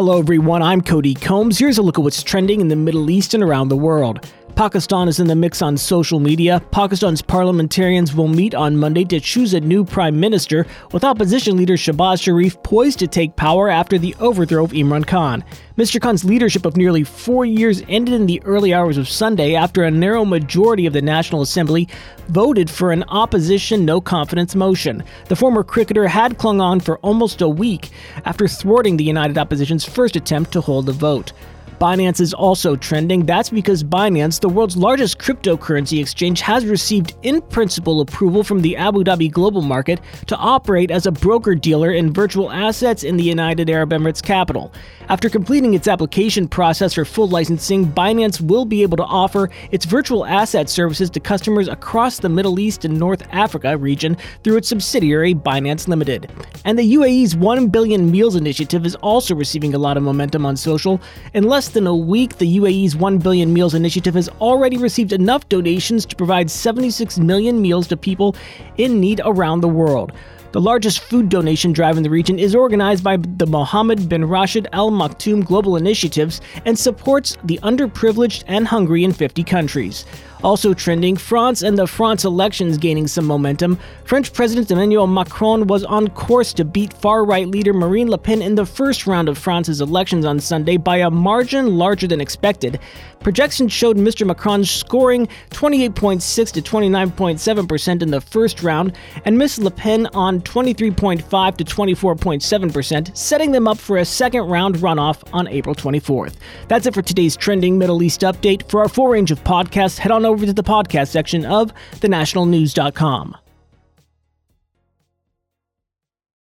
Hello, everyone. I'm Cody Combs. Here's a look at what's trending in the Middle East and around the world. Pakistan is in the mix on social media. Pakistan's parliamentarians will meet on Monday to choose a new prime minister, with opposition leader Shehbaz Sharif poised to take power after the overthrow of Imran Khan. Mr. Khan's leadership of nearly four years ended in the early hours of Sunday after a narrow majority of the National Assembly voted for an opposition no confidence motion. The former cricketer had clung on for almost a week after thwarting the United Opposition's first attempt to hold the vote. Binance is also trending. That's because Binance, the world's largest cryptocurrency exchange, has received in principle approval from the Abu Dhabi global market to operate as a broker dealer in virtual assets in the United Arab Emirates capital. After completing its application process for full licensing, Binance will be able to offer its virtual asset services to customers across the Middle East and North Africa region through its subsidiary Binance Limited. And the UAE's 1 billion meals initiative is also receiving a lot of momentum on social. In less than a week, the UAE's 1 billion meals initiative has already received enough donations to provide 76 million meals to people in need around the world. The largest food donation drive in the region is organized by the Mohammed bin Rashid Al Maktoum Global Initiatives and supports the underprivileged and hungry in 50 countries. Also trending, France and the France elections gaining some momentum. French President Emmanuel Macron was on course to beat far right leader Marine Le Pen in the first round of France's elections on Sunday by a margin larger than expected. Projections showed Mr. Macron scoring 28.6 to 29.7% in the first round, and Ms. Le Pen on 23.5 to 24.7%, setting them up for a second round runoff on April 24th. That's it for today's trending Middle East update. For our full range of podcasts, head on over to the podcast section of thenationalnews.com.